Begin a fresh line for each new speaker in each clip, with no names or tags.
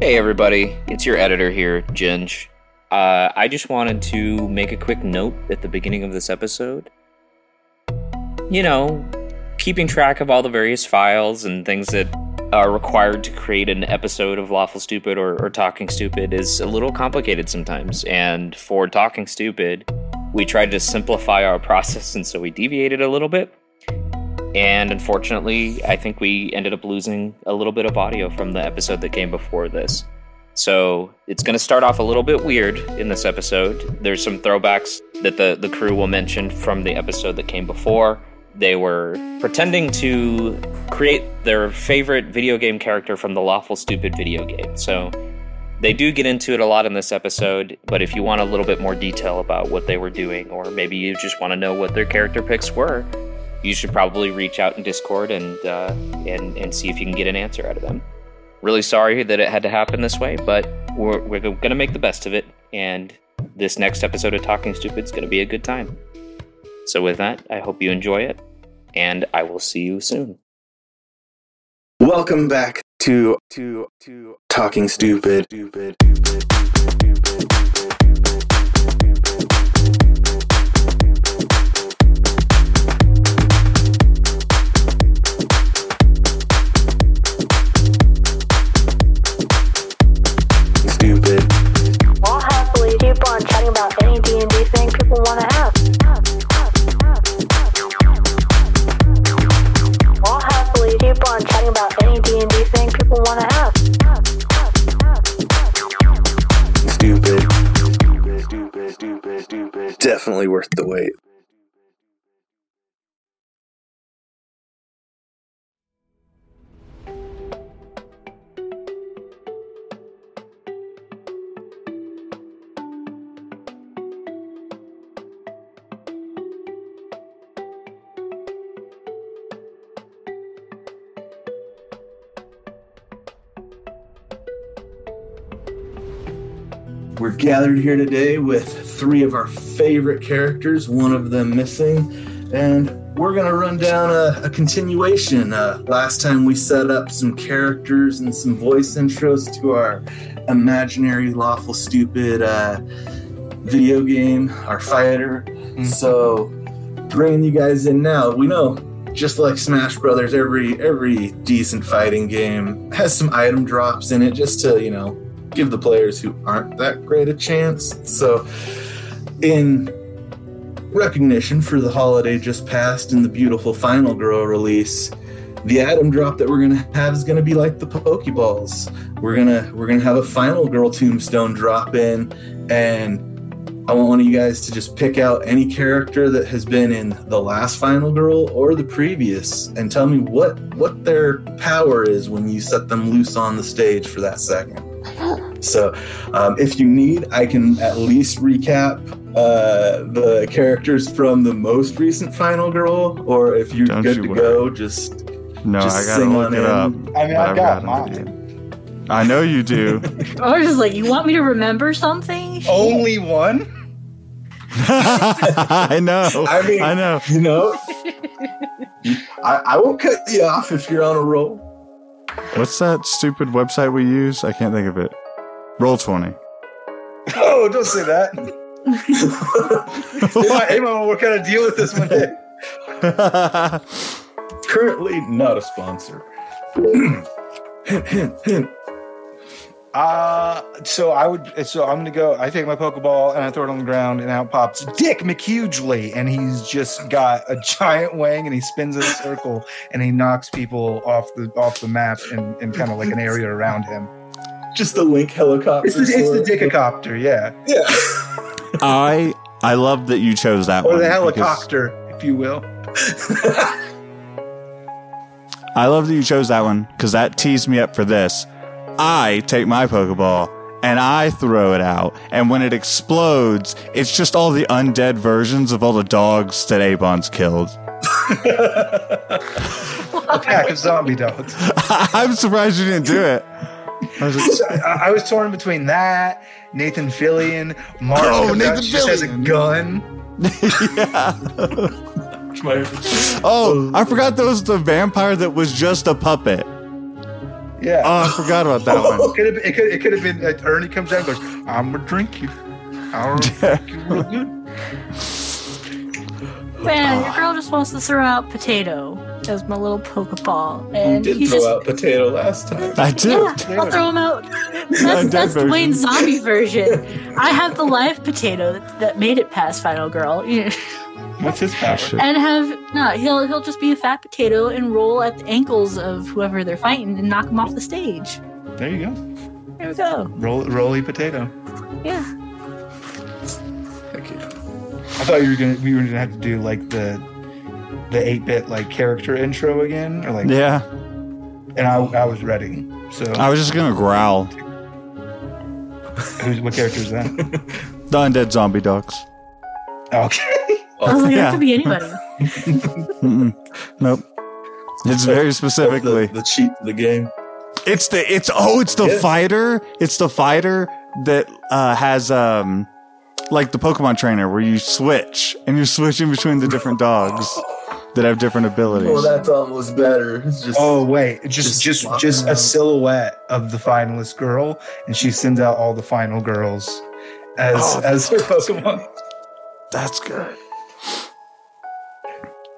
Hey everybody, it's your editor here, Ginge. Uh, I just wanted to make a quick note at the beginning of this episode. You know, keeping track of all the various files and things that are required to create an episode of Lawful Stupid or, or Talking Stupid is a little complicated sometimes. And for Talking Stupid, we tried to simplify our process, and so we deviated a little bit. And unfortunately, I think we ended up losing a little bit of audio from the episode that came before this. So it's going to start off a little bit weird in this episode. There's some throwbacks that the, the crew will mention from the episode that came before. They were pretending to create their favorite video game character from the Lawful Stupid video game. So they do get into it a lot in this episode, but if you want a little bit more detail about what they were doing, or maybe you just want to know what their character picks were, you should probably reach out in Discord and uh, and and see if you can get an answer out of them. Really sorry that it had to happen this way, but we're we're gonna make the best of it, and this next episode of Talking Stupid is gonna be a good time. So with that, I hope you enjoy it, and I will see you soon.
Welcome back to to to Talking Stupid. stupid, stupid, stupid definitely worth the wait. We're gathered here today with three of our favorite characters, one of them missing, and we're going to run down a, a continuation. Uh, last time we set up some characters and some voice intros to our imaginary, lawful, stupid uh, video game, our fighter. Mm-hmm. So, bringing you guys in now, we know just like Smash Brothers, every every decent fighting game has some item drops in it, just to you know give the players who aren't that great a chance. So, in recognition for the holiday just passed and the beautiful Final Girl release, the atom drop that we're gonna have is gonna be like the Pokeballs. We're gonna we're gonna have a Final Girl tombstone drop in, and I want one of you guys to just pick out any character that has been in the last Final Girl or the previous, and tell me what what their power is when you set them loose on the stage for that second. So, um, if you need, I can at least recap uh, the characters from the most recent Final Girl, or if you're Don't good you to worry. go, just
no,
just
I gotta look it in. up.
I mean, I've got, got mine.
I know you do.
I was just like, you want me to remember something?
Only one.
I know. I mean, I know.
You know, I, I won't cut you off if you're on a roll.
What's that stupid website we use? I can't think of it. Roll twenty.
Oh, don't say that. Hey, mama, we're of deal with this one day.
Currently not a sponsor.
Uh, so I would, so I'm gonna go. I take my Pokeball and I throw it on the ground, and out pops Dick McHugely, and he's just got a giant wang, and he spins in a circle, and he knocks people off the off the map and in kind of like an area around him
just the Link helicopter.
It's the, it's the yeah.
Yeah.
I I love that you chose that
or
one.
Or the helicopter, because... if you will.
I love that you chose that one because that teased me up for this. I take my Pokeball and I throw it out. And when it explodes, it's just all the undead versions of all the dogs that Abon's killed.
A pack of zombie dogs.
I'm surprised you didn't do it. I was just,
I, I was torn between that, Nathan Fillion, Mark
Oh,
comes out,
Nathan
just has a
Fillion.
gun.
oh, I forgot there was the vampire that was just a puppet.
Yeah.
Oh, I forgot about that one.
It could have, it could, it could have been like Ernie comes out and goes, I'm gonna drink you. I'll fuck you real good.
Man, your girl just wants to throw out potato as my little Pokeball.
And You
And
did
he's
throw
just,
out potato last time.
I did.
Yeah, I'll throw him out. That's,
Undead
that's
version.
Dwayne's zombie version. I have the live potato that, that made it past Final Girl.
What's his power?
Shit.
And have no, he'll he'll just be a fat potato and roll at the ankles of whoever they're fighting and knock them off the stage.
There you go.
There we go.
Roll, roly potato.
Yeah.
Thank you.
I thought you were gonna we were gonna have to do like the the eight bit like character intro again, or like,
Yeah.
and I I was ready. So
I was just gonna growl.
who's what character is that?
The undead zombie dogs.
okay.
I was like,
Yeah.
that could be anybody.
Nope. It's very specifically.
the, the cheat to the game.
It's the it's oh it's the
Yeah.
fighter. It's the fighter that uh, has um like the Pokemon trainer where you switch and you're switching between the different dogs that have different abilities.
Well, that's almost better. Just
Oh wait, just
Just
just just a silhouette of the finalist girl, and she sends out all the final girls as
Oh,
as her Pokemon.
That's good.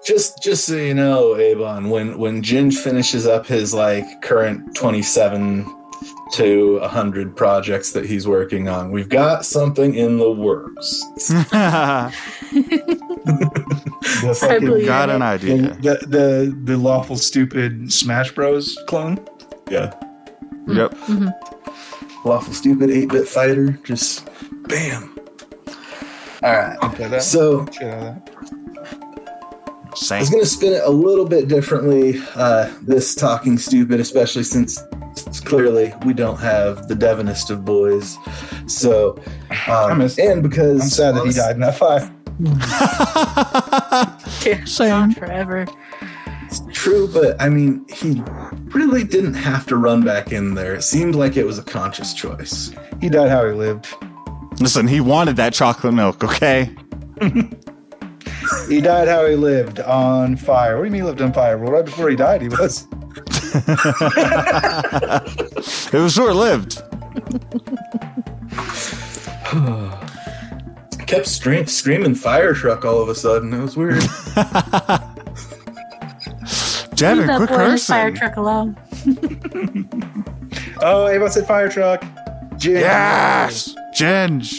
just just so you know, Abon, when when Ginge finishes up his like current twenty seven to hundred projects that he's working on, we've got something in the works.
The
I
fucking
believe
Got
it.
an idea.
the the the lawful stupid Smash Bros clone.
Yeah,
Yep.
lawful stupid eight bit fighter. Just bam. All right.
I'll that.
So
Shit out of that.
I
Same.
was going to spin it a little bit differently. Uh, this talking stupid, especially since clearly we don't have the Devonist of boys. So, um,
miss-
and because
I'm sad that he died in that fire.
Yeah,
Same.
gone forever.
It's true, but I mean, he really didn't have to run back in there. It seemed like it was a conscious choice.
He died how he lived.
Listen, he wanted that chocolate milk, okay?
He died how he lived on fire. What do you mean he lived on fire? Well, right before he died, he was.
It was short lived.
Kept scream- screaming fire truck all of a sudden. It was weird.
Leave
Devin,
that
quit
boy in his fire
cursing.
truck alone.
Oh, Ava said fire truck. Jim.
Yes! Ginge!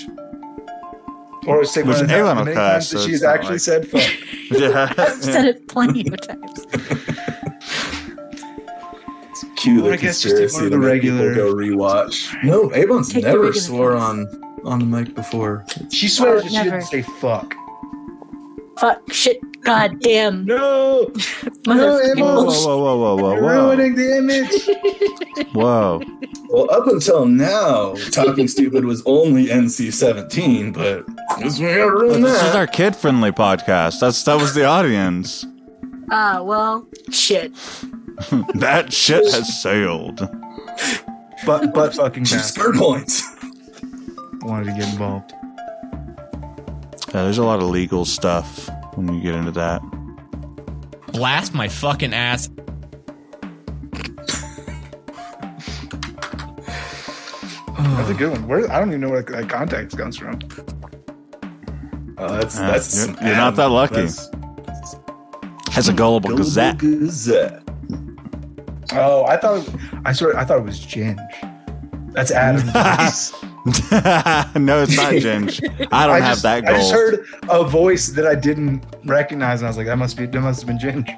Or stick
Which
one of the
Alan
many
cuss,
times
so
that she's actually
like-
said fuck.
Yeah.
I've said it plenty of times.
Cue
Well,
the
I guess just take
conspiracy to
the
make people go rewatch. No, Abon's
Take
never swore
ones.
on on the mic before.
She swears
Oh,
she didn't say fuck.
Fuck, shit, god damn.
No!
Motherfucking
Emma.
Whoa, whoa, whoa, whoa, whoa, whoa.
ruining the image.
Whoa.
Well, up until now, Talking Stupid was only NC seventeen, but guess we gotta
But this is our kid friendly podcast. That's that was the audience.
Ah, well, shit.
That shit has sailed.
But but fucking
Two
bastard
points.
wanted to get involved.
Yeah, there's a lot of legal stuff when you get into that.
Blast my fucking ass.
That's a good one. Where I don't even know where that contact comes from.
Uh, that's
Yeah,
that's
you're- you're not that lucky.
That's
Has a gullible
Gullible
gazette.
Gazette.
Oh, I thought it, I swear I thought it was Ginge. That's Adam. voice.
no, it's not Ginge. I don't
I
have
just,
that
I just heard a voice that I didn't recognize, and I was like, "That must be that must have been Ginge."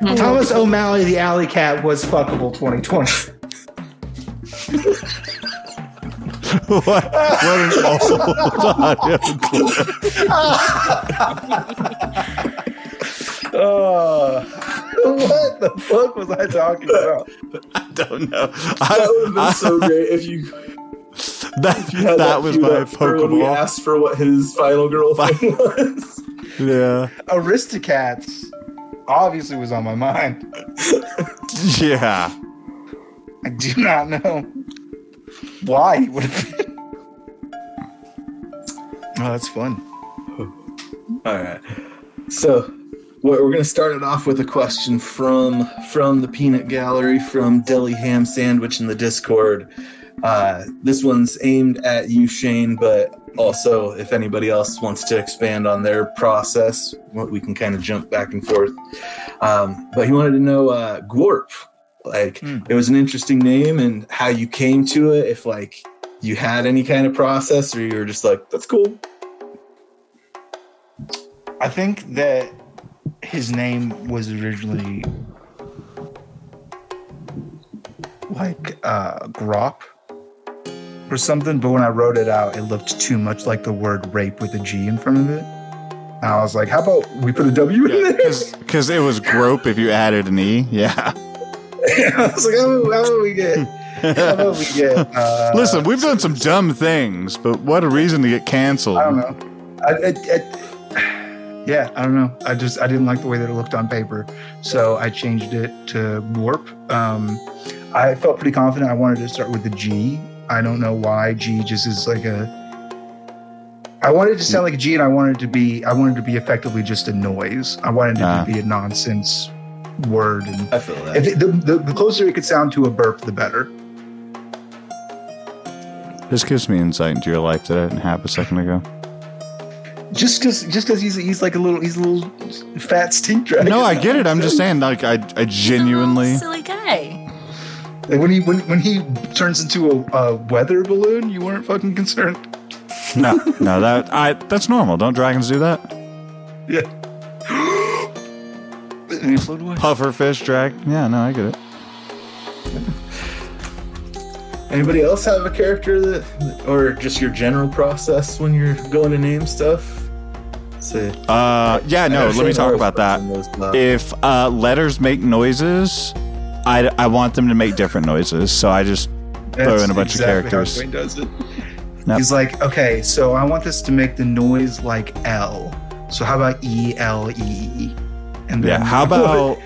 Hmm.
Thomas O'Malley, the Alley Cat, was fuckable 2020.
what, what an old audio clip.
Oh, what the fuck was I talking about?
I don't know.
That would have been
I-
so great if you,
that,
if you that,
that was my
for when we asked for what his final girlfriend was.
Yeah.
Aristocats obviously was on my mind.
Yeah.
I do not know why it would have been. Oh, that's fun.
All right. So we're going to start it off with a question from from the Peanut Gallery from Deli Ham Sandwich in the Discord. Uh, this one's aimed at you, Shane, but also if anybody else wants to expand on their process, we can kind of jump back and forth. Um, but he wanted to know uh, Gwarp. Like
Hmm.
it was an interesting name and how you came to it. If like you had any kind of process, or you were just like, "That's cool."
I think that his name was originally like uh, Grop or something, but when I wrote it out, it looked too much like the word rape with a G in front of it. And I was like, how about we put a W in there?
Because it was grope if you added an E. Yeah.
I was like, how about, how about we get, how about we get, uh,
Listen, we've done some dumb things, but what a reason to get canceled.
I don't know. I, I, I, yeah, I don't know. I just I didn't like the way that it looked on paper, so I changed it to warp. Um, I felt pretty confident. I wanted to start with the G. I don't know why G just is like a. I wanted it to sound like a G, and I wanted it to be. I wanted it to be effectively just a noise. I wanted it
Ah.
to be a nonsense word, and
I feel that.
if it, the, the the closer it could sound to a burp, the better.
This gives me insight into your life that I didn't have a second ago.
Just because just because he's he's like a little he's a little fat stink dragon.
No, I get it. I'm just saying, like, I, I genuinely.
silly guy.
Like when he when, when he turns into a, a weather balloon, you weren't fucking concerned.
No, no, that I that's normal. Don't dragons do that?
Yeah. and he float away.
Pufferfish drag. Yeah, no, I get it.
Anybody else have a character that, or just your general process when you're going to name stuff?
Uh, yeah, no. Let me talk about that. If uh, letters make noises, I, I want them to make different noises. So I just throw in a bunch of characters.
How Dwayne does it.
Yep.
He's like, okay, so I want this to make the noise like L. So how about E L E? And
Yeah. How about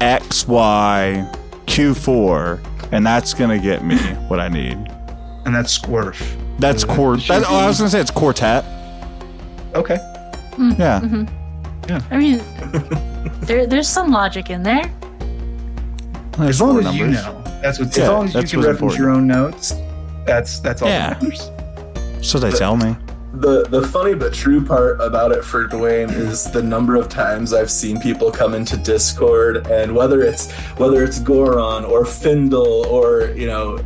X Y Q four, and that's gonna get me what I need.
and that's Squirf.
That's
Uh,
quart. That, oh, I was gonna say it's quartet.
Okay.
Mm, yeah. Mm-hmm. yeah.
I mean, there, there's some logic in there.
There's
As long
four
as you know, that's what.
Yeah,
as long as you can reference
important.
your own notes, that's that's all
Yeah.
that matters.
So they tell me.
the the funny but true part about it for Dwayne is the number of times I've seen people come into Discord and whether it's whether it's Goron or Findle or you know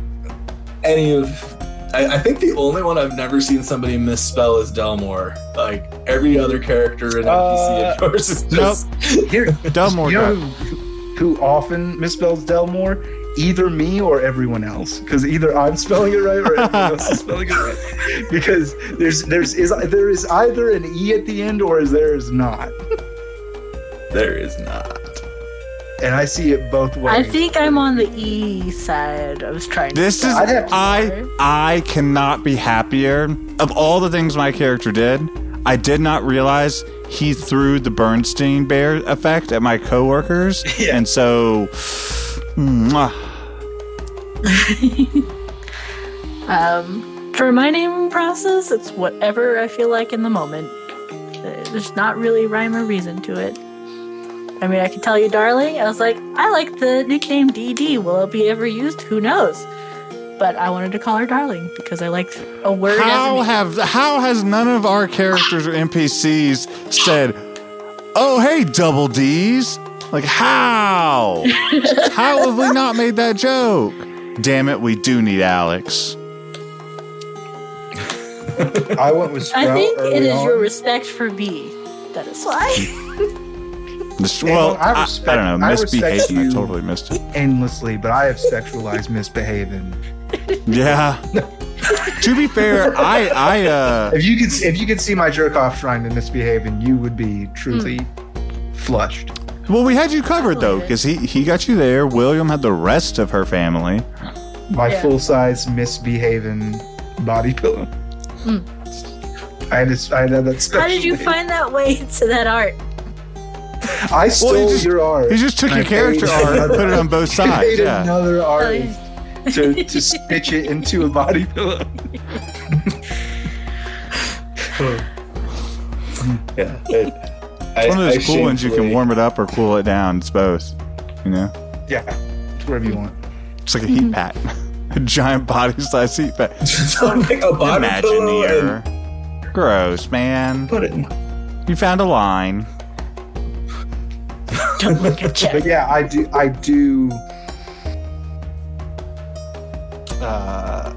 any of I, I think the only one I've never seen somebody misspell is Delmore. Like every other character in NPC
Uh,
of yours is just
Here,
Delmore
you know who, who often misspells Delmore? Either me or everyone else, because either I'm spelling it right or everyone else is spelling it right. Because there's there's is there is either an e at the end or is there is not,
there is not.
And I see it both ways.
I think I'm on the E side. I was trying.
This
to
is
I'd to-
I I cannot be happier. Of all the things my character did, I did not realize he threw the Bernstein bear effect at my coworkers,
Yeah.
and so. mwah.
Um, for my naming process, it's whatever I feel like in the moment. There's not really rhyme or reason to it. I mean, I can tell you, darling. I was like, I like the nickname DD. Will it be ever used? Who knows? But I wanted to call her darling because I liked a word.
How
as an-
have how has none of our characters or NPCs said, "Oh, hey, double D's"? Like how? how have we not made that joke? Damn it, we do need Alex.
I went with Sprout
I think it
early
is
on.
your respect for B. That is why.
This- well,
well, I
I, I don't know,
I respect
misbehaving. I
you.
totally missed it.
endlessly, but I have sexualized misbehaving.
Yeah. to be fair, I I uh
If you could, if you could see my jerk off trying to misbehaving, you would be truly flushed.
Well, we had you covered though, because he he got you there. William had the rest of her family.
My
Yeah.
full size misbehaving body pillow. I had to, I had that.
How did you find that way into that art?
I stole
Well, he just-
your art.
He just took
I
your character art and put it on both sides.
paid
Yeah.
another artist to, to stitch it into a body pillow.
Yeah. It,
It's one of those cool ones you can warm it up or cool it down. It's both. You know?
Yeah, it's whatever you want.
It's like a heat mhm. pack. a giant body size heat pack.
like a body pillow and
Imagineer. Gross, man.
put it in.
You found a line.
Don't look at
But yeah, I do. I do. Uh,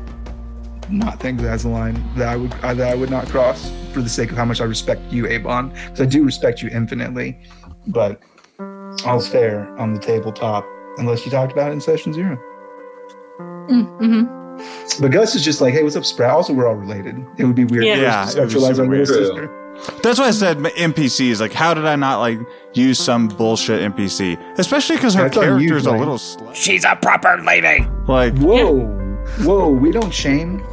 not think that's a line that I would uh, that I would not cross for the sake of how much I respect you, Abon. Because I do respect you infinitely, but all's fair on the tabletop unless you talked about it in session zero.
Mm-hmm.
But Gus is just like, hey, what's up, Sprout? Also, we're all related. It would be weird
Yeah.
for
Yeah,
to
be
sexualize
super
our little sister.
That's why I said NPCs. Like, how did I not like use some bullshit NPC? Especially because her
That's on you,
character is a little slut.
She's a proper lady.
Like,
Whoa, whoa, we don't shame.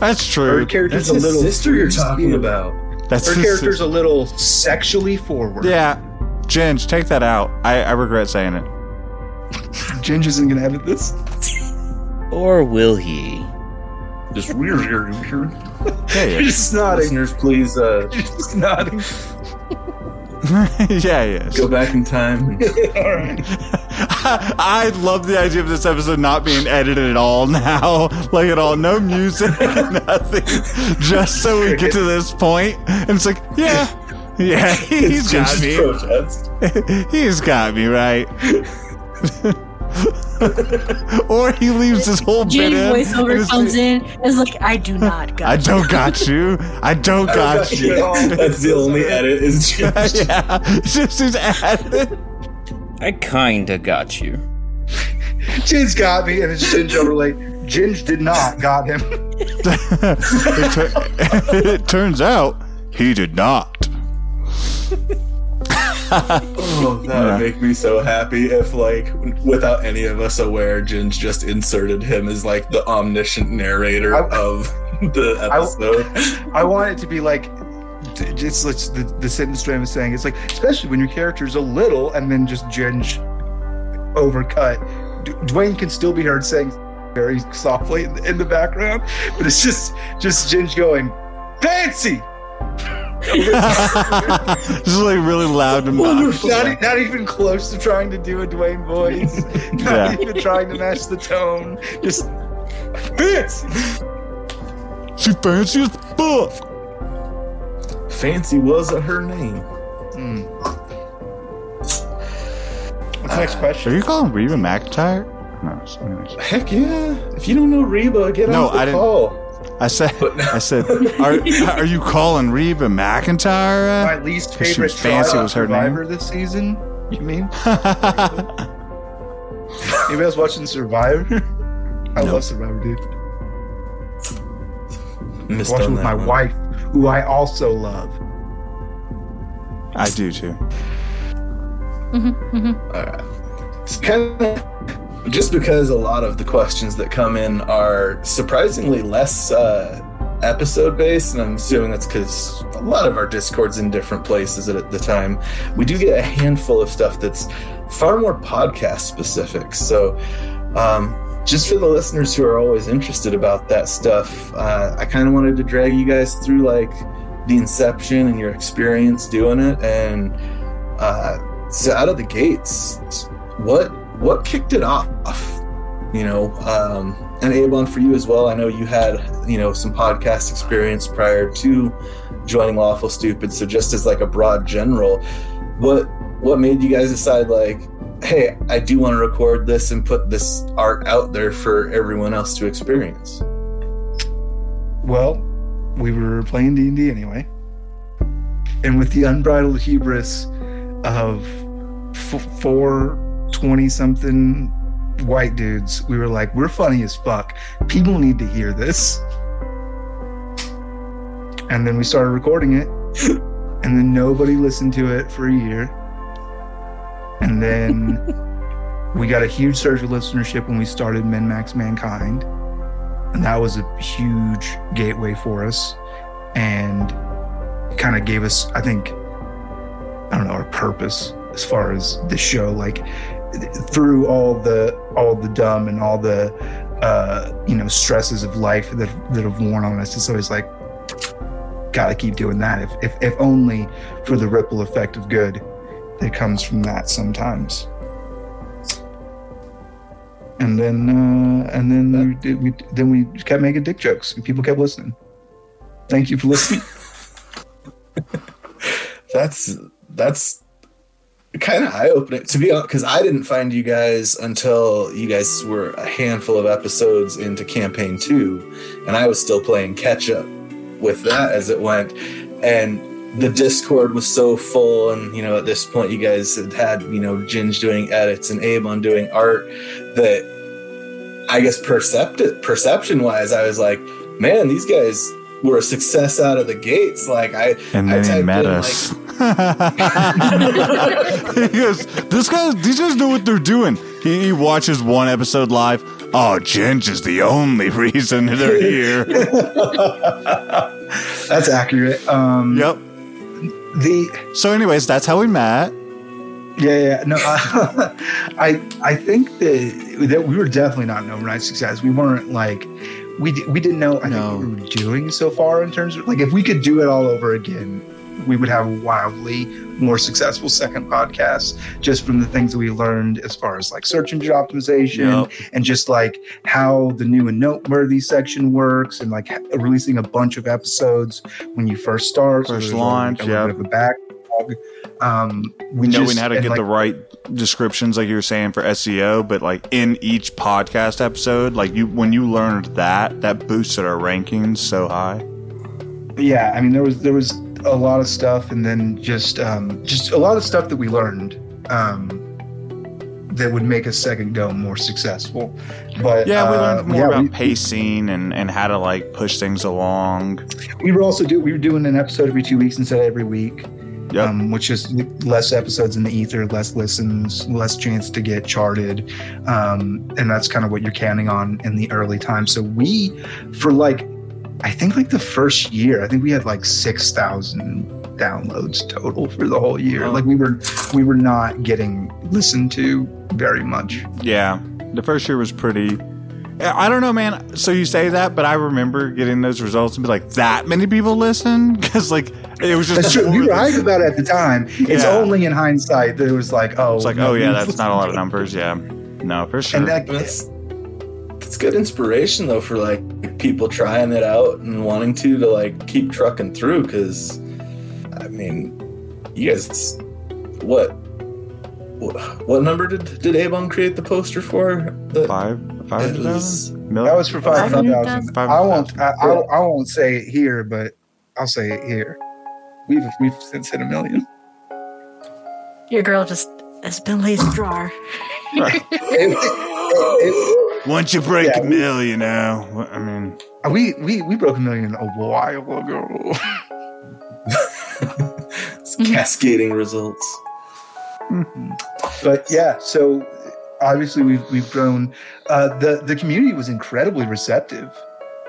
that's true.
Her character's
That's
a little
sister you're talking
free-spirited.
about.
That's
Her
his-
character's a little sexually forward.
Yeah. Ginge, take that out. I, I regret saying it.
Ginge isn't gonna edit this.
Or will he?
Just weird, here. weird.
Yeah,
You're just nodding.
Listeners, please uh,
just nodding.
yeah, yes.
go back in time.
All right.
I love the idea of this episode not being edited at all now. Like at all. No music, nothing. Just so we get to this point. And it's like, yeah. Yeah, he's
It's
got me.
protest.
he's got me, right? or he leaves his whole bit
Jay's
in.
voiceover
it's-
comes in. It's like, I do not got
I
you.
don't got you. I don't got you.
That's the only edit. Is just
yeah, it's just his added.
I kinda got you.
Ginge got me, and it's Ginge overlay. Ginge did not got him.
it, tur- it turns out he did not.
Oh, that would make me so happy if, like, without any of us aware, Jin's just inserted him as like the omniscient narrator
I-
of the episode.
I want it to be like, just like the, the sentence Dwayne is saying. It's like, especially when your character's a little, and then just Ginge overcut. D- Dwayne can still be heard saying very softly in the, in the background, but it's just just Ginge going, fancy.
Just like really loud and
Wonderful.
Not, not even close to trying to do a Dwayne voice. Not
Yeah.
even trying to match the tone. Just fancy.
She fancy as fuck.
Fancy wasn't her name. Hmm.
What's the next
uh,
question?
Are you calling Reba McEntire? No. anyways.
Heck yeah! If you don't know Reba, get
No,
off the
I didn't-
call.
I said,
no.
I said, are, are you calling Reba McEntire?
Uh, my least
She
favorite
was fancy was her
survivor this season. You mean? Anybody else watching Survivor? I love Survivor, dude.
Missed
Watching with my
one.
wife, who I also love.
I do too. Mm-hmm, mm-hmm.
It's kind of just because a lot of the questions that come in are surprisingly less uh, episode based, and I'm assuming that's because a lot of our Discord's in different places at the time. We do get a handful of stuff that's far more podcast specific. So, um, just for the listeners who are always interested about that stuff, uh, I kind of wanted to drag you guys through like the inception and your experience doing it, and uh, so out of the gates, what what kicked it off? You know, um, and Abon for you as well. I know you had you know some podcast experience prior to joining Lawful Stupid. So just as like a broad general, what what made you guys decide like, hey, I do want to record this and put this art out there for everyone else to experience?
Well, we were playing D and D anyway, and with the unbridled hubris of f- four 20 something white dudes, we were like, we're funny as fuck. People need to hear this. And then we started recording it, and then nobody listened to it for a year. And then we got a huge surge of listenership when we started Men Max Mankind. And that was a huge gateway for us. And kind of gave us, I think, I don't know, our purpose as far as the show. Like through all the all the dumb and all the uh, you know stresses of life that that have worn on us, it's always like gotta keep doing that. If if, if only for the ripple effect of good that comes from that sometimes. And then uh, and then we, did- we then we kept making dick jokes. and People kept listening. Thank you for listening.
That's that's kind of eye opening to be honest, because I didn't find you guys until you guys were a handful of episodes into campaign two, and I was still playing catch up with that as it went, and the Discord was so full, and you know at this point you guys had had you know Ginge doing edits and Abon doing art that I guess percept perception wise I was like, man, these guys were a success out of the gates. Like I
And
I
then he met
in,
us. he goes, "This guy, these guys know what they're doing." He, he watches one episode live. Oh, Ginge is the only reason they're here.
That's accurate. Um,
yep.
The
So, anyways, that's how we met.
Yeah, yeah. No, I, I, I think that that we were definitely not an overnight success. We weren't like we di- we didn't know. I
No.
think what we were doing so far in terms of like if we could do it all over again, we would have wildly more successful second podcasts just from the things that we learned as far as like search engine optimization and just like how the new and noteworthy section works and like ha- releasing a bunch of episodes when you first start.
First launch,
a little
yeah.
bit of a backlog. Um, we
knowing
just-
how to get
like,
the right descriptions like you were saying for SEO but like in each podcast episode like you when you learned that that boosted our rankings so high.
Yeah i mean there was there was a lot of stuff and then just um just a lot of stuff that we learned um that would make a second go more successful. But
yeah we
uh,
learned more
yeah,
about
we,
pacing and and how to like push things along.
We were also do we were doing an episode every two weeks instead of every week
Yep.
um, which is less episodes in the ether, less listens, less chance to get charted, um, and that's kind of what you're counting on in the early time. So we, for like, I think like the first year, I think we had like six thousand downloads total for the whole year. Like we were we were not getting listened to very much.
yeah the first year was pretty I don't know, man. So you say that, but I remember getting those results and be like, "That many people listen?" Because like it was just
That's true.
more
We were
than-
hyped about it at the time. It's
Yeah.
only in hindsight that it was like, oh,
It's like,
no,
oh yeah, that's not a lot of numbers. Yeah, no, for sure.
And that,
That's that's good inspiration though for like people trying it out and wanting to to like keep trucking through because I mean you guys what what, what number did did Abon create the poster for? The,
five, five
It was-
That was for five hundred thousand.
500,000.
I won't. I, I, I won't say it here, but I'll say it here. We've we've since hit a million.
Your girl just has been lazy drawer.
It- it-
Once you break
Yeah,
a
we-
million, now I mean,
uh, we we we broke a million a while ago.
it's cascading results.
But yeah, so obviously we've we've grown. Uh, the the community was incredibly receptive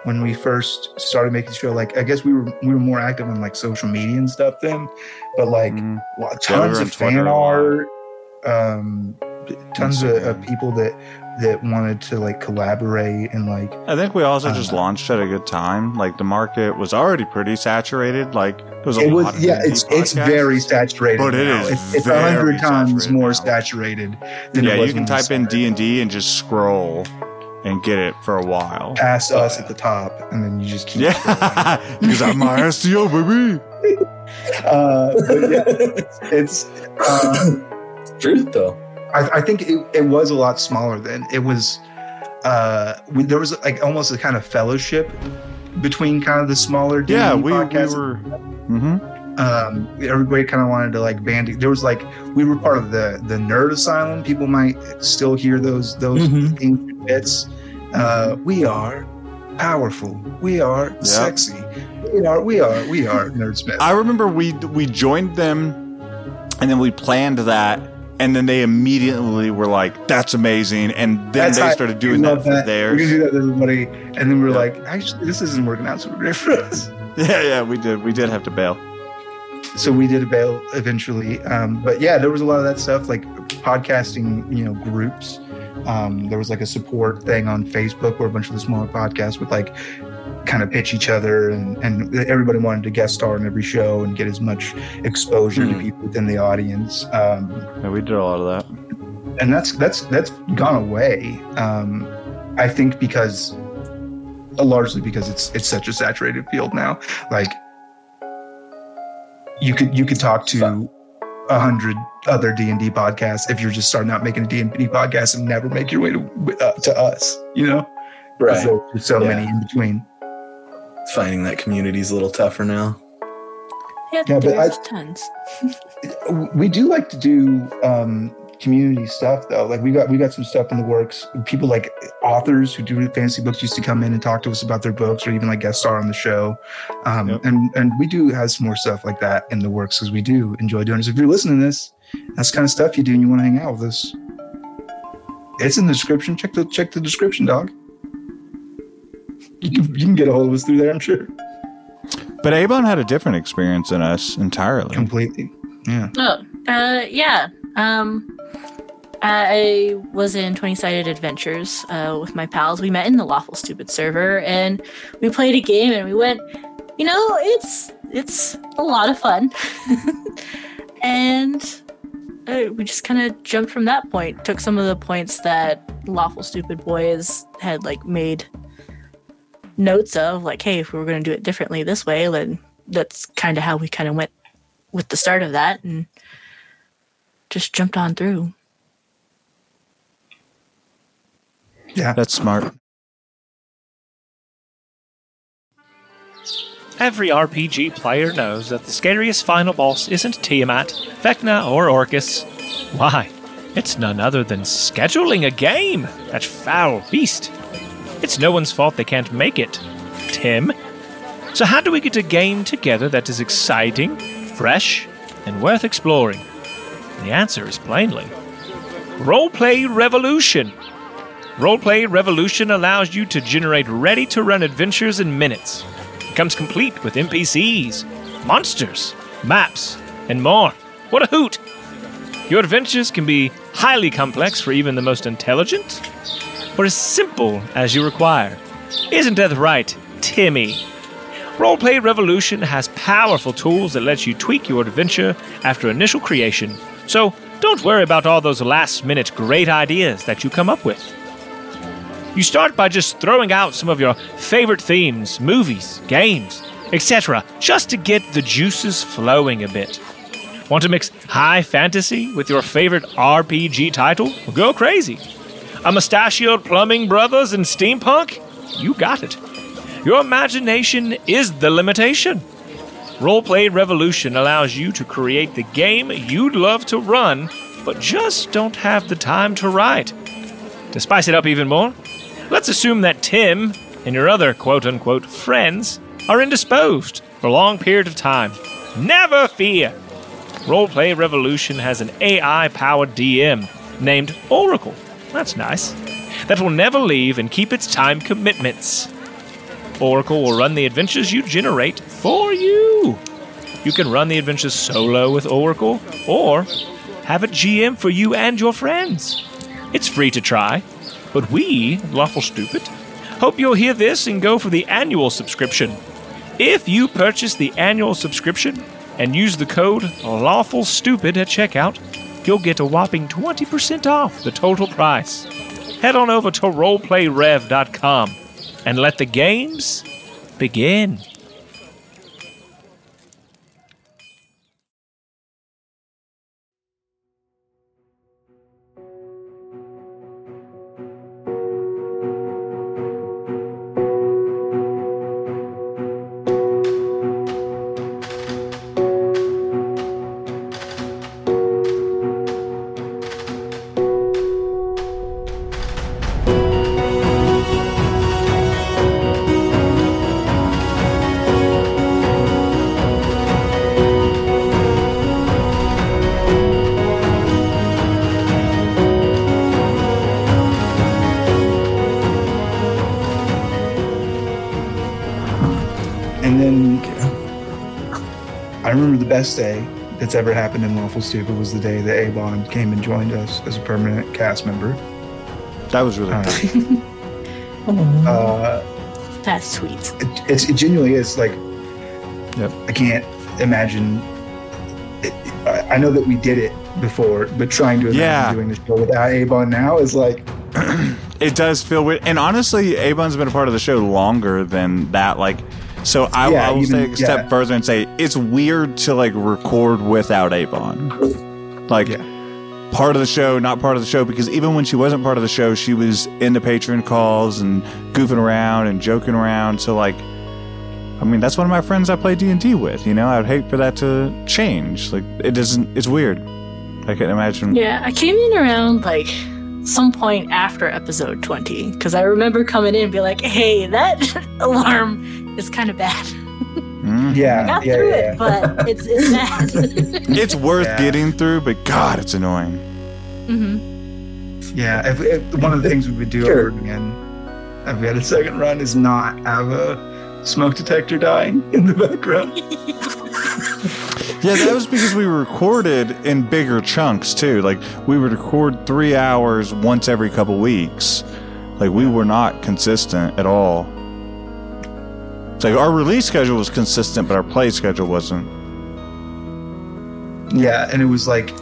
when we first started making the show. Like I guess we were we were more active on like social media and stuff then, but like
mm, Yeah, we
tons
were
of fan art, um, tons of, of people that that wanted to like collaborate and like
I think we also just
Uh,
launched at a good time. Like the market was already pretty saturated. Like there was a
it
lot
was
of
yeah
indie
it's it's very saturated
But it
now.
is
it's, it's a hundred times more
now.
saturated than
Yeah,
it was
you can type in. D and D and just scroll and get it for a while.
past us at the top and then you just keep.
Yeah, because I'm my SEO baby.
uh, but yeah, it's um,
Truth though.
I, I think it, it was a lot smaller then. It was uh, we, there was like almost a kind of fellowship between kind of the smaller D&D
Yeah, we, we
podcasts.
were. hmm
um, everybody kind of wanted to like band. There was like we were part of the the nerd asylum. People might still hear those those
Mhm.
ancient bits. Uh, we are powerful. We are sexy. We are we are we are nerdsmith.
I remember we we joined them, and then we planned that, and then they immediately were like, "That's amazing," and then
That's
they started doing that
love
for
We're gonna do that everybody, and then we we're like, actually, this isn't working out super great for us.
Yeah, yeah, we did. We did have to bail.
So we did a bail eventually, um, but yeah, there was a lot of that stuff like podcasting, you know, groups. Um, there was like a support thing on Facebook where a bunch of the smaller podcasts would like kind of pitch each other, and, and everybody wanted to guest star in every show and get as much exposure to
Hmm.
people within the audience. Um,
Yeah, we did a lot of that.
and that's that's that's gone away. Um, I think because uh, largely because it's it's such a saturated field now. Like you could you could talk to a hundred other D and D podcasts if you're just starting out making a D and D podcast and never make your way to uh, to us. You know,
Right.
there's so
Yeah.
many in between.
Finding that community is a little tougher now.
Yeah,
Yeah, but I-
tons.
we do like to do um, community stuff though. Like we got we got some stuff in the works. People like authors who do fantasy books used to come in and talk to us about their books, or even like guest star on the show. Um,
Yep.
And and we do have some more stuff like that in the works because we do enjoy doing it. So if you're listening to this, that's the kind of stuff you do, and you want to hang out with us. It's in the description. Check the check the description, dog. You can, you can get a hold of us through there, I'm sure.
But Abon had a different experience than us entirely.
Completely. Yeah.
Oh, uh, yeah. Um, I was in 20 Sided Adventures uh, with my pals. We met in the Lawful Stupid server and we played a game and we went, you know, it's it's a lot of fun. and uh, we just kind of jumped from that point. Took some of the points that Lawful Stupid Boys had like made notes of, like, hey, if we were going to do it differently this way, then that's kind of how we kind of went with the start of that and just jumped on through.
Yeah.
That's smart.
Every RPG player knows that the scariest final boss isn't Tiamat, Vecna, or Orcus. Why? It's none other than scheduling a game, that foul beast. It's no one's fault they can't make it. Tim? So, how do we get a game together that is exciting, fresh, and worth exploring? The answer is plainly Roleplay Revolution. Roleplay Revolution allows you to generate ready to run adventures in minutes. It comes complete with NPCs, monsters, maps, and more. What a hoot! Your adventures can be highly complex for even the most intelligent, or as simple as you require. Isn't that right, Timmy? Roleplay Revolution has powerful tools that let you tweak your adventure after initial creation, so don't worry about all those last minute great ideas that you come up with. You start by just throwing out some of your favorite themes, movies, games, etc., just to get the juices flowing a bit. Want to mix high fantasy with your favorite RPG title? Go crazy. A mustachioed plumbing brothers and steampunk? You got it. Your imagination is the limitation. Roleplay Revolution allows you to create the game you'd love to run, but just don't have the time to write. To spice it up even more, let's assume that Tim and your other quote unquote friends are indisposed for a long period of time. Never fear! Roleplay Revolution has an AI powered DM named Oracle. That's nice. That will never leave and keep its time commitments. Oracle will run the adventures you generate for you. You can run the adventures solo with Oracle or have a GM for you and your friends. It's free to try, but we, Lawful Stupid, hope you'll hear this and go for the annual subscription. If you purchase the annual subscription and use the code Lawful Stupid at checkout, you'll get a whopping 20% off the total price. Head on over to roleplayrev.com and let the games begin.
Remember the best day that's ever happened in Lawful Stupid was the day that Abon came and joined us as a permanent cast member.
That was really
Uh,
cool.
uh,
That's sweet.
it, it's, it genuinely is like
Yep.
I can't imagine. It, I I know that we did it before, but trying to imagine
Yeah.
doing the show without Abon now is like
It does feel weird. And honestly, Abon's been a part of the show longer than that. Like, so I,
Yeah,
I will
even-
take a step
yeah.
further and say it's weird to like record without Abon. Like,
Yeah.
part of the show, not part of the show, because even when she wasn't part of the show, she was in the Patreon calls and goofing around and joking around. So, like, I mean, that's one of my friends I play D and D with. You know, I'd hate for that to change. Like, it doesn't. It's weird. I can't imagine.
Yeah, I came in around like some point after episode 20 because I remember coming in and be like, hey, that alarm is kind of bad.
Mm.
yeah,
I got
yeah,
through
yeah,
it, but it's, it's bad.
It's worth
Yeah.
getting through, but God, it's annoying.
hmm
yeah. If, if, one of the things we would do
Sure.
over again, if we had a second run, is not have a smoke detector dying in the background.
Yeah, that was because we recorded in bigger chunks too. Like we would record three hours once every couple weeks. Like we were not consistent at all. It's like our release schedule was consistent, but our play schedule wasn't.
Yeah, and it was like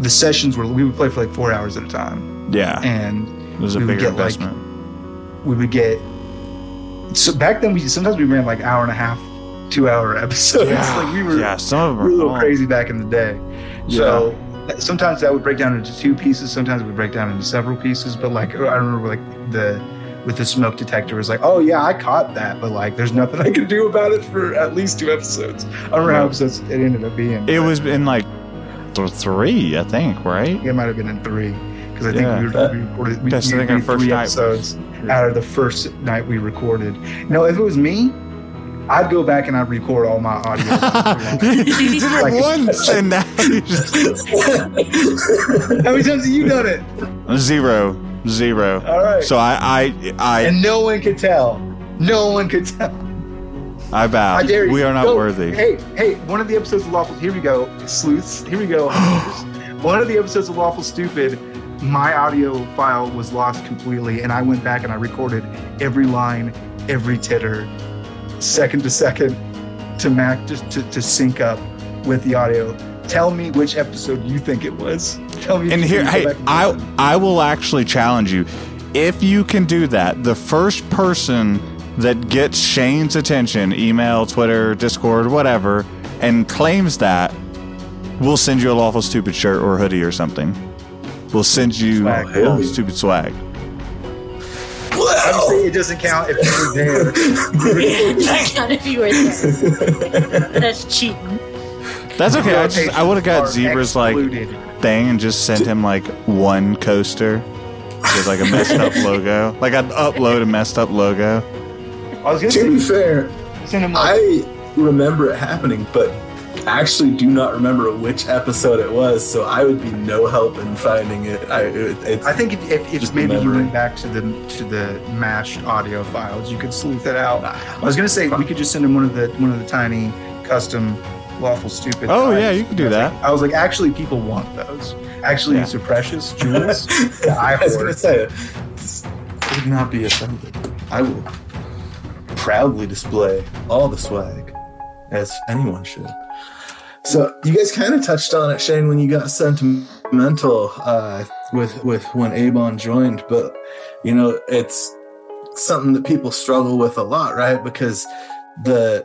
the sessions were we would play for like four hours at a time,
Yeah,
and
it was a bigger
get, like,
investment.
we would get. So back then, we sometimes we ran like hour and a half, two hour episodes. like we were
yeah, some of
we were a little crazy back in the day. So that- sometimes that would break down into two pieces. Sometimes it would break down into several pieces. But like I remember, like the with the smoke detector was like, oh yeah, I caught that, but like there's nothing I can do about it for at least two episodes. I don't remember how
Yeah.
episodes it ended up being.
It
but
was in like th- three, I think, right?
It might have been in three because I think
Yeah.
we, were, we recorded. We,
That's, I
we
think, our
did
first
three
night.
episodes out of the first night we recorded. No, if it was me, I'd go back and I'd record all my audio.
you did it
Like-
once, and now you just
How many times have you done it?
zero, zero.
All right.
So I, I, I,
and no one could tell. No one could tell.
I bow.
I dare you.
We are not
Go.
worthy.
Hey, hey, one of the episodes of Lawful. Here we go, sleuths. Here we go. one of the episodes of Lawful Stupid, my audio file was lost completely, and I went back and I recorded every line, every titter, second to second, to Mac just to, to sync up with the audio. Tell me which episode you think it was. Tell me.
And here, hey,
and
I
listen.
I will actually challenge you. If you can do that, the first person that gets Shane's attention, email, Twitter, Discord, whatever, and claims that, we'll send you a lawful stupid shirt or hoodie or something. We'll send you
Swag.
lawful stupid swag.
Obviously, it doesn't count if you were there.
Not count if you were there. That's cheating.
That's okay. I just I would have got
Are
Zebra's like thing and just sent him like one coaster with like a messed up logo. Like I'd upload a messed up logo.
I was gonna
to be fair,
send him
I remember it happening, but actually do not remember which episode it was, so I would be no help in finding it. I, it it's,
I think if, if, if maybe you went back to the to the mashed audio files, you could sleuth it out. I was gonna say we could just send him one of the one of the tiny custom lawful stupid.
Oh, yeah, you can do
I
that.
like- I was like, actually, people want those. Actually,
Yeah.
these are precious jewels. that I
I was going to say, this would not be offended. I will proudly display all the swag, as anyone should. So you guys kind of touched on it, Shane, when you got sentimental uh, with with when Abon joined, but you know it's something that people struggle with a lot, right? Because the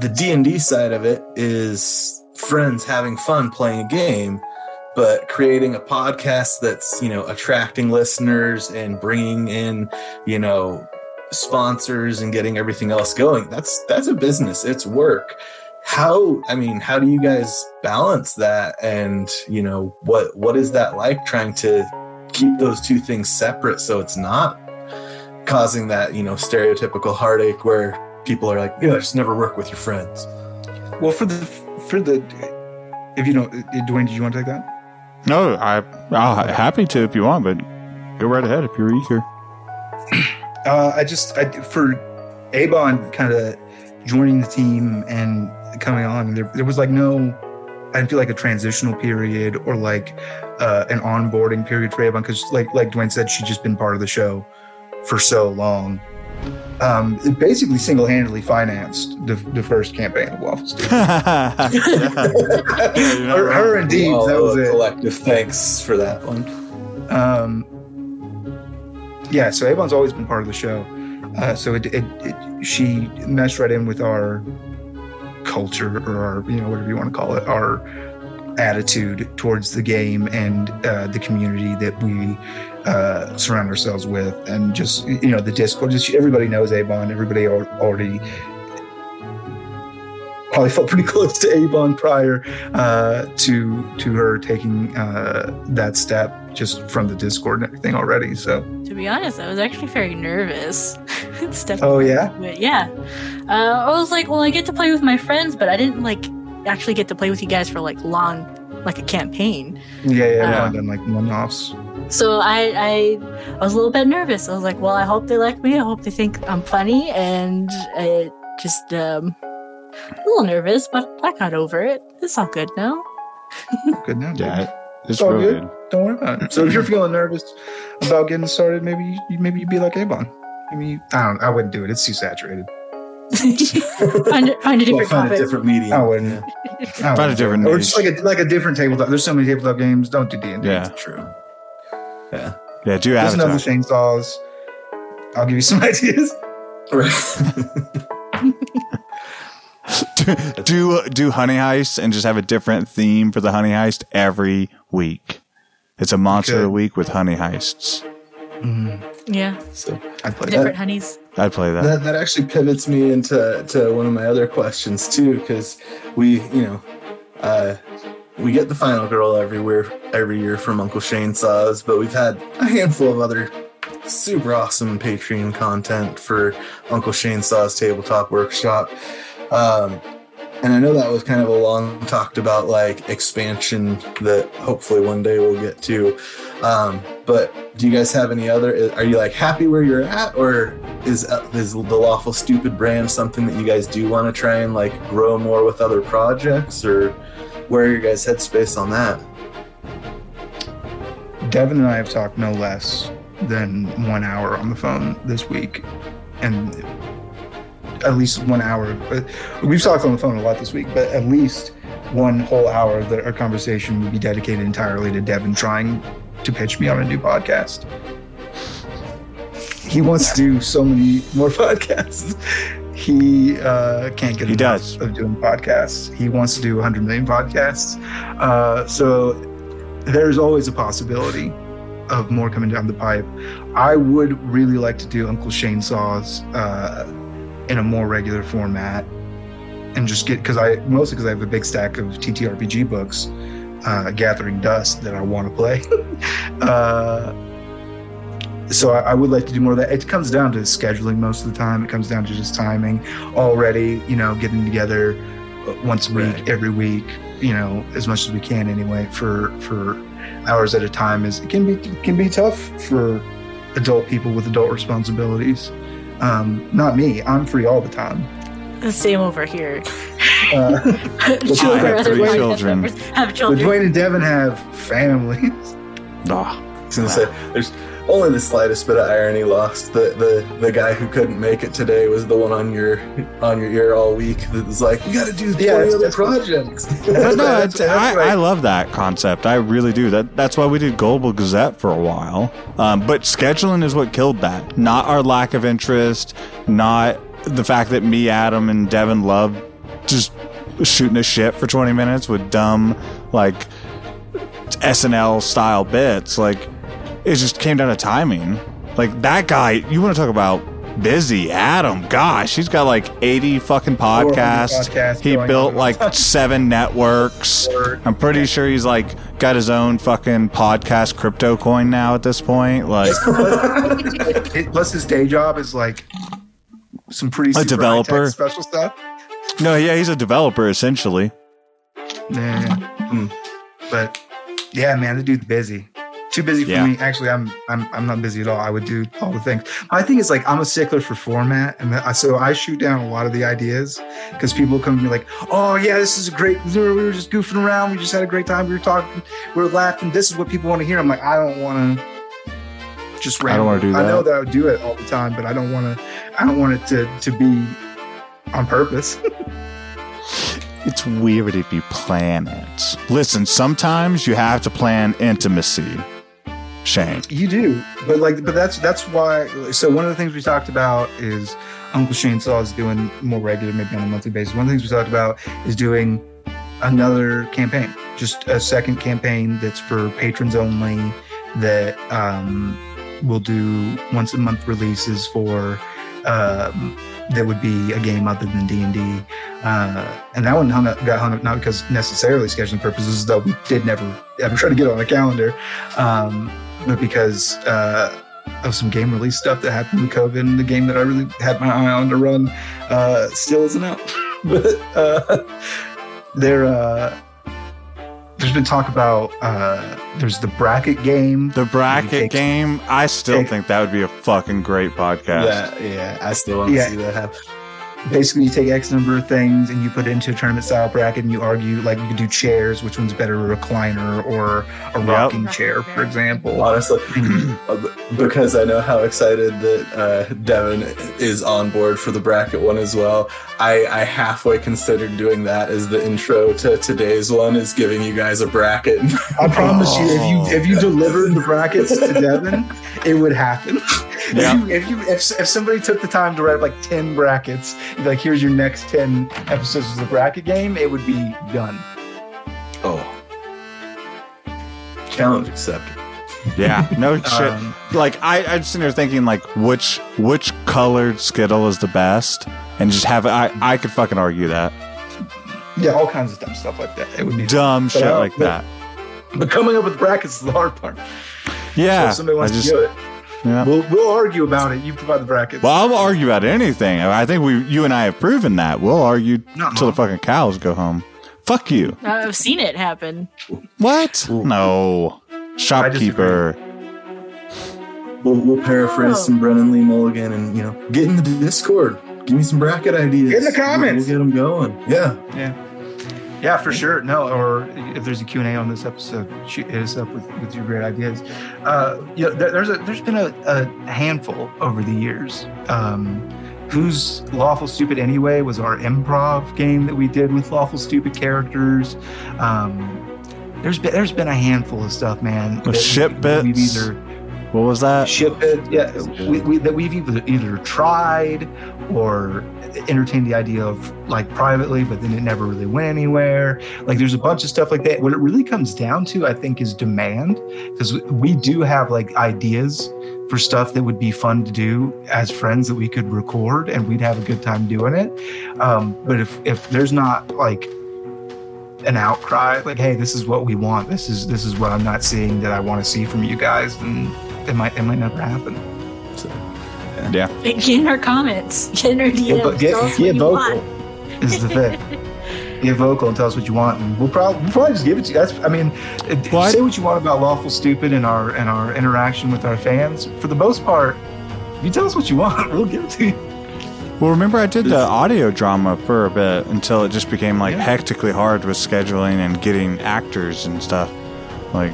the D and D side of it is friends having fun playing a game, but creating a podcast that's you know attracting listeners and bringing in you know sponsors and getting everything else going that's that's a business. It's work. How i mean how do you guys balance that? And you know what what is that like trying to keep those two things separate so it's not causing that you know stereotypical heartache where people are like yeah just never work with your friends
Well, for the for the if you don't, Dwayne, did you want to take that?
No, I I'll happy to if you want, but go right ahead if you're eager.
Uh, I just I, for Abon kind of joining the team and coming on. There, there was like no, I didn't feel like a transitional period or like uh, an onboarding period for Abon because, like like Dwayne said, she'd just been part of the show for so long. Um, it basically single handedly financed the, the first campaign of Waffle Stew. her, her and Deems,
All
that was
a
it.
collective thanks for that one.
Um, yeah, so Abon's always been part of the show. Uh, so it, it, it, she meshed right in with our culture or our, you know, whatever you want to call it, our attitude towards the game and uh, the community that we uh, surround ourselves with, and just you know the Discord. Just everybody knows Abon. Everybody already probably felt pretty close to Abon prior uh, to to her taking uh, that step just from the Discord and everything already. So,
To be honest, I was actually very nervous.
Oh yeah.
Yeah. Uh, I was like, well, I get to play with my friends, but I didn't like actually get to play with you guys for like long, like a campaign.
yeah, yeah.
Uh,
I've done like one offs.
So I, I, I was a little bit nervous. I was like, well, I hope they like me. I hope they think I'm funny, and it just um, a little nervous, but I got over it. It's all good now.
Good now. dude.
yeah, it's
all
real
good.
good.
Don't worry about it. So if you're feeling nervous about getting started, maybe you, maybe you'd be like Abon. Maybe you, I don't. I wouldn't do it. It's too saturated.
find, a- find a
We'll
different
find a different medium.
I wouldn't. I
Find a different
Or just like a like a different tabletop. There's so many tabletop games. Don't do D and D.
Yeah,
True. Yeah.
yeah. Do
There's another
Avatar.
chainsaws. I'll give you some ideas.
do do honey heist and just have a different theme for the honey heist every week. It's a monster of the week with honey heists.
Yeah,
so
I'd play
different
that.
honeys.
I'd play that.
that that actually pivots me into to one of my other questions too, because we, you know, uh, we get the final girl everywhere every year from Uncle Shane Saws, but we've had a handful of other super awesome Patreon content for Uncle Shane Saws Tabletop Workshop. Um, and I know that was kind of a long talked about like expansion that hopefully one day we'll get to. Um, but do you guys have any other? Are you like happy where you're at, or is uh, is the lawful stupid brand something that you guys do want to try and like grow more with other projects, or where are your guys' headspace on that?
Devin and I have talked no less than one hour on the phone this week, and at least one hour. We've talked on the phone a lot this week, but at least one whole hour of our conversation would be dedicated entirely to Devin trying to pitch me on a new podcast. He wants to do so many more podcasts. He uh, can't get
He
enough
does.
of doing podcasts. He wants to do 100 million podcasts. Uh, so there's always a possibility of more coming down the pipe. I would really like to do Uncle Shane Saws uh, in a more regular format and just get because I mostly because I have a big stack of TTRPG books, uh, Gathering Dust that I want to play. uh, so I, I would like to do more of that. It comes down to scheduling most of the time. It comes down to just timing. Already, you know, getting together uh, once a week,
Right.
every week. You know, as much as we can anyway for for hours at a time is it can be can be tough for adult people with adult responsibilities. Um, not me. I'm free all the time.
The same over here.
Uh,
Children,
have
other
three
podcast
children.
members Have
but
children.
Dwayne and Devin have families.
Ah,
I was gonna say there's only the slightest bit of irony lost. The the the guy who couldn't make it today was the one on your on your ear all week that was like, "You got to do 20
Yeah, it's-
other
it's-
projects."
but no,
That's-
it's, I. I love that concept. I really do. That that's why we did Global Gazette for a while. Um, but scheduling is what killed that. Not our lack of interest. Not the fact that me, Adam, and Devin love just shooting a shit for twenty minutes with dumb like SNL style bits. Like it just came down to timing. Like that guy, you want to talk about busy Adam? Gosh, he's got like eighty fucking podcasts.
podcasts
he built
on.
like seven networks. I'm pretty sure he's like got his own fucking podcast crypto coin now at this point. Like
plus, his day job is like some pretty super
developer.
special stuff.
no, yeah, he's a developer essentially.
Yeah.
Hmm.
But yeah, man, the dude's busy. Too busy for
Yeah.
me. Actually, I'm I'm I'm not busy at all. I would do all the things. My thing is like I'm a stickler for format, and that- so I shoot down a lot of the ideas because people come to me like, "Oh yeah, this is a great. We were just goofing around. We just had a great time. We were talking. We were laughing. This is what people want to hear." I'm like, I don't want to just. random.
I don't wanna
ramble.
do
I know
that.
that I would do it all the time, but I don't want to. I don't want it to to be on purpose.
It's weird if you plan it. Listen, sometimes you have to plan intimacy. Shane.
You do, but like, but that's that's why. So one of the things we talked about is Uncle Shane Saw is doing more regular, maybe on a monthly basis. One of the things we talked about is doing another campaign, just a second campaign that's for patrons only. That um, we'll do once a month releases for. Um, that would be a game other than D and D, uh, and that one hung up, got hung up not because necessarily scheduling purposes, though we did never ever try to get on a calendar, um, but because uh, of some game release stuff that happened with COVID, and the game that I really had my eye on to run uh, still isn't out. but uh, there, uh, there's been talk about uh, there's the bracket game.
The bracket game, I still think that would be a fucking great podcast.
That, yeah, I still want to
Yeah.
see that happen.
Basically you take X number of things and you put it into a tournament style bracket and you argue like you could do chairs, which one's better, a recliner or a rocking chair, for example.
Honestly, uh, because I know how excited that uh, Devin is on board for the bracket one as well. I, I halfway considered doing that as the intro to today's one, is giving you guys a bracket.
I promise you, if
Oh.
you if you delivered the brackets to Devin, it would happen.
Yeah.
If you if you if, if somebody took the time to write up like ten brackets, like here's your next ten episodes of the bracket game, it would be done.
oh, challenge accepted.
Yeah, no shit.
Um,
Like I, I'm sitting there thinking like which which colored Skittle is the best, and just have I I could fucking argue that
yeah, all kinds of dumb stuff like that. It would be
dumb shit
I-
like
but-
that.
But coming up with brackets is the hard part. So
Yeah,
if somebody wants
just
to do it,
yeah.
we'll we'll argue about it. You provide the brackets.
Well, I'll argue about anything. I think we, you and I have proven that. We'll argue
Not
till the fucking cows go home. Fuck you.
I've seen it happen.
What? No. Shopkeeper.
We'll, we'll paraphrase
Oh.
some Brennan Lee Mulligan and you know get in the Discord. Give me some bracket ideas.
Get in the comments.
We'll, we'll get them going. Yeah.
Yeah. Yeah, for sure. No, or if there's a Q&A on this episode, shoot hit us up with, with your great ideas. Uh, you know, there, there's a there's been a, a handful over the years. Um, Who's Lawful Stupid Anyway was our improv game that we did with Lawful Stupid characters. Um, there's been there's been a handful of stuff, man.
The ship bits.
either
What was that?
ship it. Yeah, we, we, that we've either either tried or entertained the idea of like privately, but then it never really went anywhere. Like there's a bunch of stuff like that. What it really comes down to, I think, is demand, because we do have like ideas for stuff that would be fun to do as friends that we could record and we'd have a good time doing it. Um, but if if there's not like an outcry like hey this is what we want this is this is what i'm not seeing that i want to see from you guys then it might it might never happen
Yeah.
Get in our comments. Get in our DMs.
Get, but get,
Tell us
get
what you
vocal
want.
is the thing. Get vocal and tell us what you want, and we'll probably we'll probably just give it to you. That's I mean,
What?
say what you want about lawful stupid and our and our interaction with our fans. For the most part, if you tell us what you want, we'll give it to you.
Well, remember I did the audio drama for a bit until it just became like
Yeah.
hectically hard with scheduling and getting actors and stuff. Like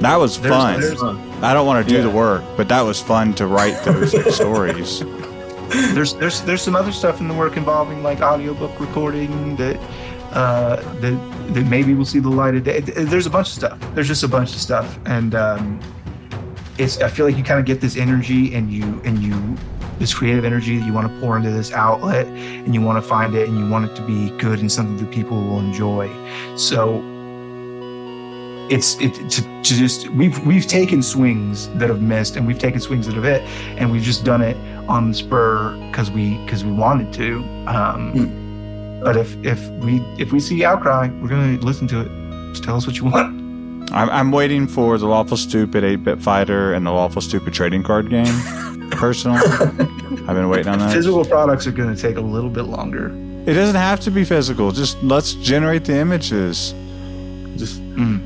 that was
There's-
fun.
there's-
I don't want to do
Yeah.
the work, but that was fun to write those stories.
There's there's there's some other stuff in the work involving like audiobook recording that uh, that that maybe we'll see the light of day. There's a bunch of stuff. There's just a bunch of stuff, and um, it's I feel like you kind of get this energy and you and you this creative energy that you want to pour into this outlet and you want to find it and you want it to be good and something that people will enjoy. So it's it to, to just we've we've taken swings that have missed and we've taken swings that have hit and we've just done it on the spur because we because we wanted to. Um, But if if we if we see outcry, we're gonna listen to it. Just tell us what you want.
I'm, I'm waiting for the Lawful Stupid 8 Bit Fighter and the Lawful Stupid Trading Card Game. Personally, I've been waiting on that.
Physical products are gonna take a little bit longer.
It doesn't have to be physical. Just let's generate the images.
Just
Mm.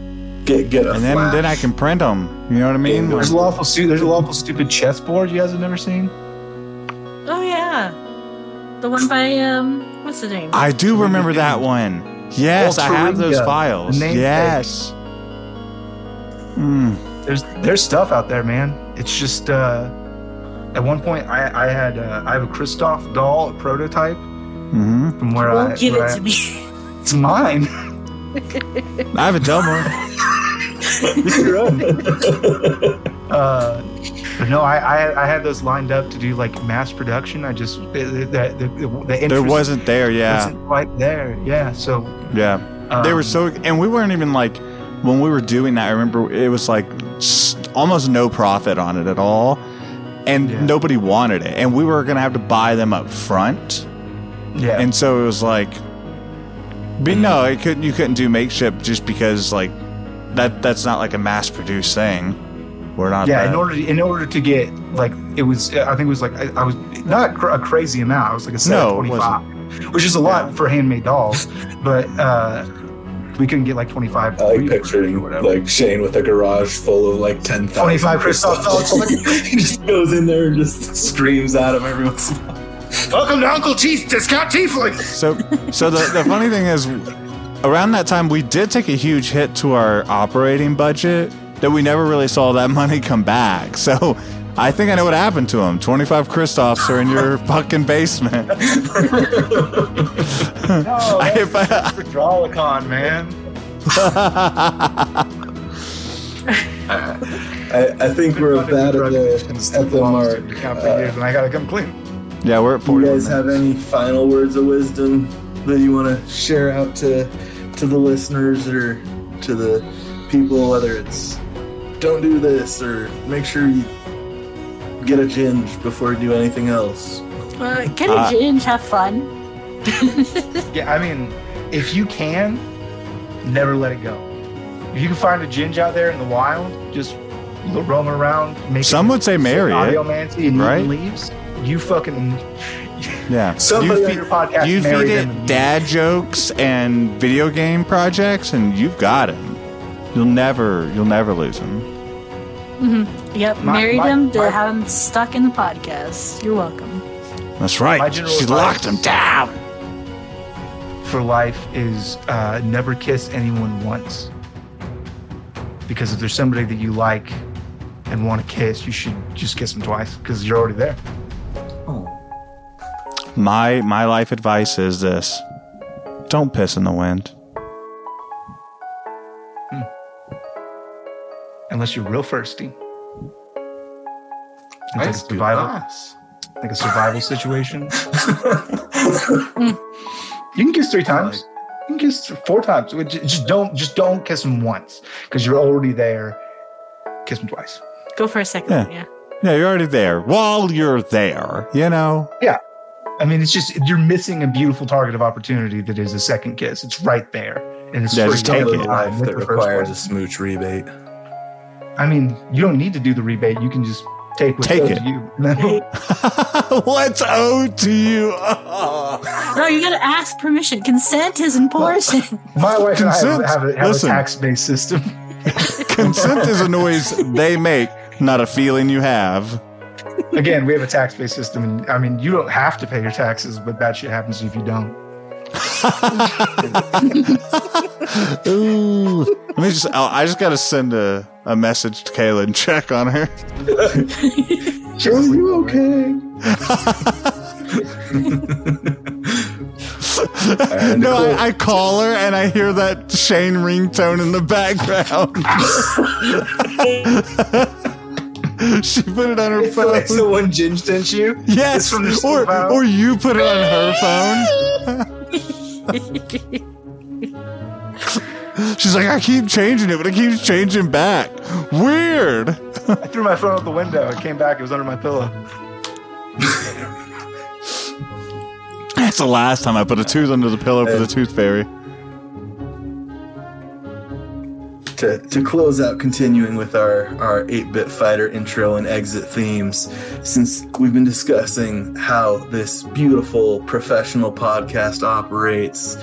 Get get a
and then
flash.
then I can print them. You know what I mean?
There's a
Like-
lawful stu- There's a lawful stupid chessboard you guys have never seen.
Oh yeah, the one by um, what's the name?
I do remember that one. Yes, I have those files.
the.
Yes. Hmm.
There's there's stuff out there, man. It's just uh, at one point I I had uh, I have a Christoph doll a prototype
hmm
from where
Won't
I
give
where
it
I-
to me.
It's mine.
I have a double.
Uh, no, I, I I had those lined up to do like mass production. I just the the, the, the
there wasn't there. Yeah.
wasn't quite there. Yeah, so
Yeah. they were
um,
so, and we weren't even like when we were doing that. I remember it was like almost no profit on it at all, and
Yeah.
nobody wanted it, and we were gonna have to buy them up front,
yeah.
and so it was like, but no, it couldn't. You couldn't do makeshift just because like that. That's not like a mass produced thing. We're not.
yeah,
that-
in order to, in order to get like it was, I think it was like I, I was not cr- a crazy amount. I was like a set
No,
of
it
twenty five, which is a lot for handmade dolls, but uh, we couldn't get like twenty five.
I like picturing like Shane with a garage full of like ten thousand.
25 Christoph dolls.
he just goes in there and just screams at him every once in a while.
Welcome to Uncle Teeth Discount Tiefling.
So, so the, the funny thing is, around that time, we did take a huge hit to our operating budget that we never really saw that money come back. So, I think I know what happened to them. 25 Christophs are in your fucking basement.
No,
I-
that's
if I-
for Drawlicon, man.
I, I think we're about at the at the mark. Uh,
and I gotta come clean.
yeah, we're at
do
40.
you guys have any final words of wisdom that you want to share out to to the listeners or to the people, whether it's don't do this or make sure you get a ginge before you do anything else.
Uh, get a
Uh,
ginge, have fun.
Yeah, I mean, if you can, never let it go. If you can find a ginge out there in the wild, just lo- roam around. Make
Some would say marry it,
audiomancy and
right?
leaves. You fucking
Yeah.
somebody
you
on
feed,
your podcast.
you feed it dad jokes and video game projects, and you've got him. You'll never, you'll never lose him.
hmm Yep,
My-
married
my-
him to
my-
have him stuck in the podcast. You're welcome.
That's right.
general
She locked him down.
for life is uh, never kiss anyone once. Because if there's somebody that you like and want to kiss, you should just kiss them twice because you're already there.
My my life advice is this: don't piss in the wind. Hmm.
Unless you're real thirsty. It's like a survival,
nice.
like a survival situation. You can kiss three times. You can kiss four times. Just don't, just don't kiss them once because you're already there. Kiss them twice.
Go for a second.
Yeah.
Yeah.
Yeah, you're already there. While you're there, you know.
I mean, it's just you're missing a beautiful target of opportunity that is a second kiss. It's right there, and it's
Yeah,
free.
just
Don't
take it.
life
Life that requires a smooch rebate.
I mean, you don't need to do the rebate. You can just take what's
Take
owed
it.
to you.
What's owed to you? Oh.
No, you gotta ask permission. Consent is important.
My wife and I have,
Consent.
have a, have a tax-based system.
Consent is a noise they make, not a feeling you have.
Again, we have a tax-based system, and I mean, you don't have to pay your taxes, but bad shit happens if you don't.
Ooh. Let me just. I I just got to send a, a message to Kayla and check on her.
Are you okay?
No, I, I call her and I hear that Shane ringtone in the background. she put it on her
It's
phone.
it's the one Ginge sent you.
yes,
It's from the
or
Snowbound.
or you put it on her phone. She's like, I keep changing it, but it keeps changing back. Weird.
I threw my phone out the window. It came back. It was under my pillow.
That's the last time I put a tooth under the pillow for the tooth fairy.
To, to close out continuing with our, our 8-bit fighter intro and exit themes since we've been discussing how this beautiful professional podcast operates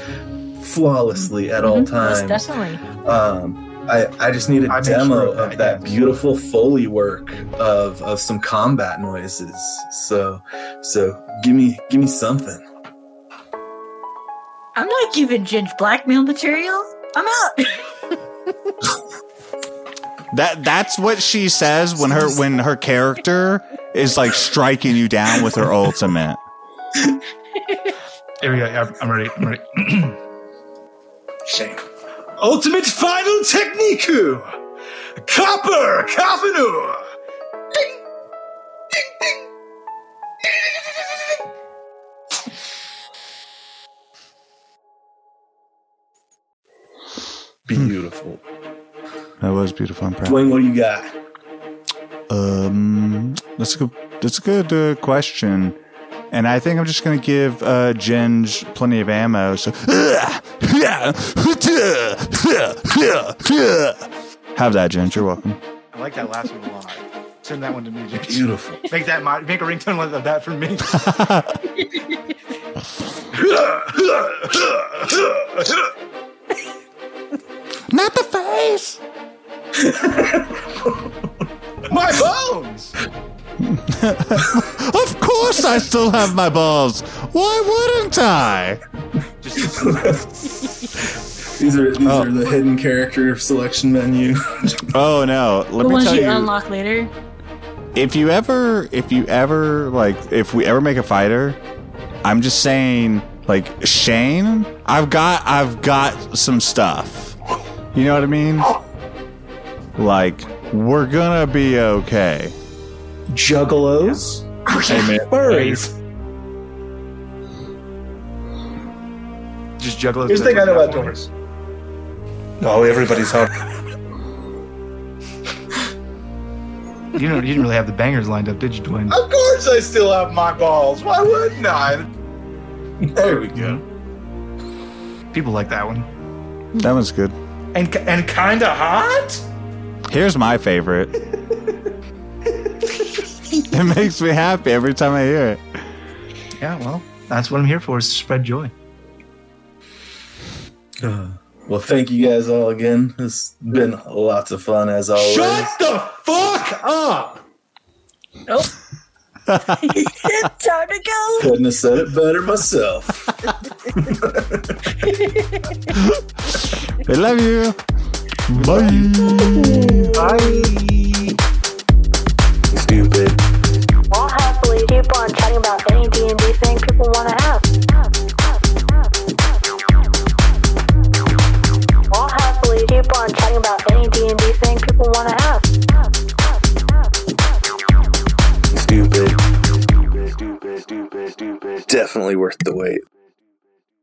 flawlessly at all
Mhm, most
times
definitely.
um, I, I just need a
I
demo
sure of
of
that,
that beautiful foley work of of some combat noises. So so give me give me something.
I'm not giving Ginge blackmail material. I'm out.
That that's what she says when her when her character is like striking you down with her ultimate.
Here we go. Yeah, I'm ready. I'm ready.
Shame.
Ultimate Final Technique! Copper Kafanu!
Beautiful.
That was beautiful. I'm proud.
Dwayne, what do you got?
Um, that's a good. That's a good uh, question, and I think I'm just gonna give uh, Ginge plenty of ammo. So, have that, Ginge. You're welcome.
I like that last one a lot. Send that one to me, James.
Beautiful.
Make that my, make a ringtone like that for me.
Not the face.
my bones!
Of course, I still have my balls. Why wouldn't I?
These are these
Oh.
are the hidden character selection menu.
Oh no! Let
the
me
ones
tell
you,
you.
unlock later.
if you ever if you ever like if we ever make a fighter i'm just saying like shane i've got i've got some stuff you know what i mean like we're gonna be okay
Juggalos.
hey man,
Furries.
just juggle.
Here's the thing I know about
doors.
Oh, everybody's hot.
You know, you didn't really have the bangers lined up, did you, Dwayne?
Of course, I still have my balls. Why wouldn't I? There we go. Mm-hmm.
People like that one.
that one's good
And and kind of hot.
Here's my favorite it makes me happy every time i hear it
Yeah, well, that's what I'm here for is to spread joy.
Uh, well, thank you guys all again. It's been lots of fun as always.
Shut the fuck up!
Oh. Time to go.
Couldn't have said it better myself.
i love you bye
Stupid.
We'll happily keep on chatting about any D&D thing people want to have. We'll happily keep on chatting about any D&D thing people want to have. Stupid. Stupid. Stupid.
Stupid. Definitely worth the wait.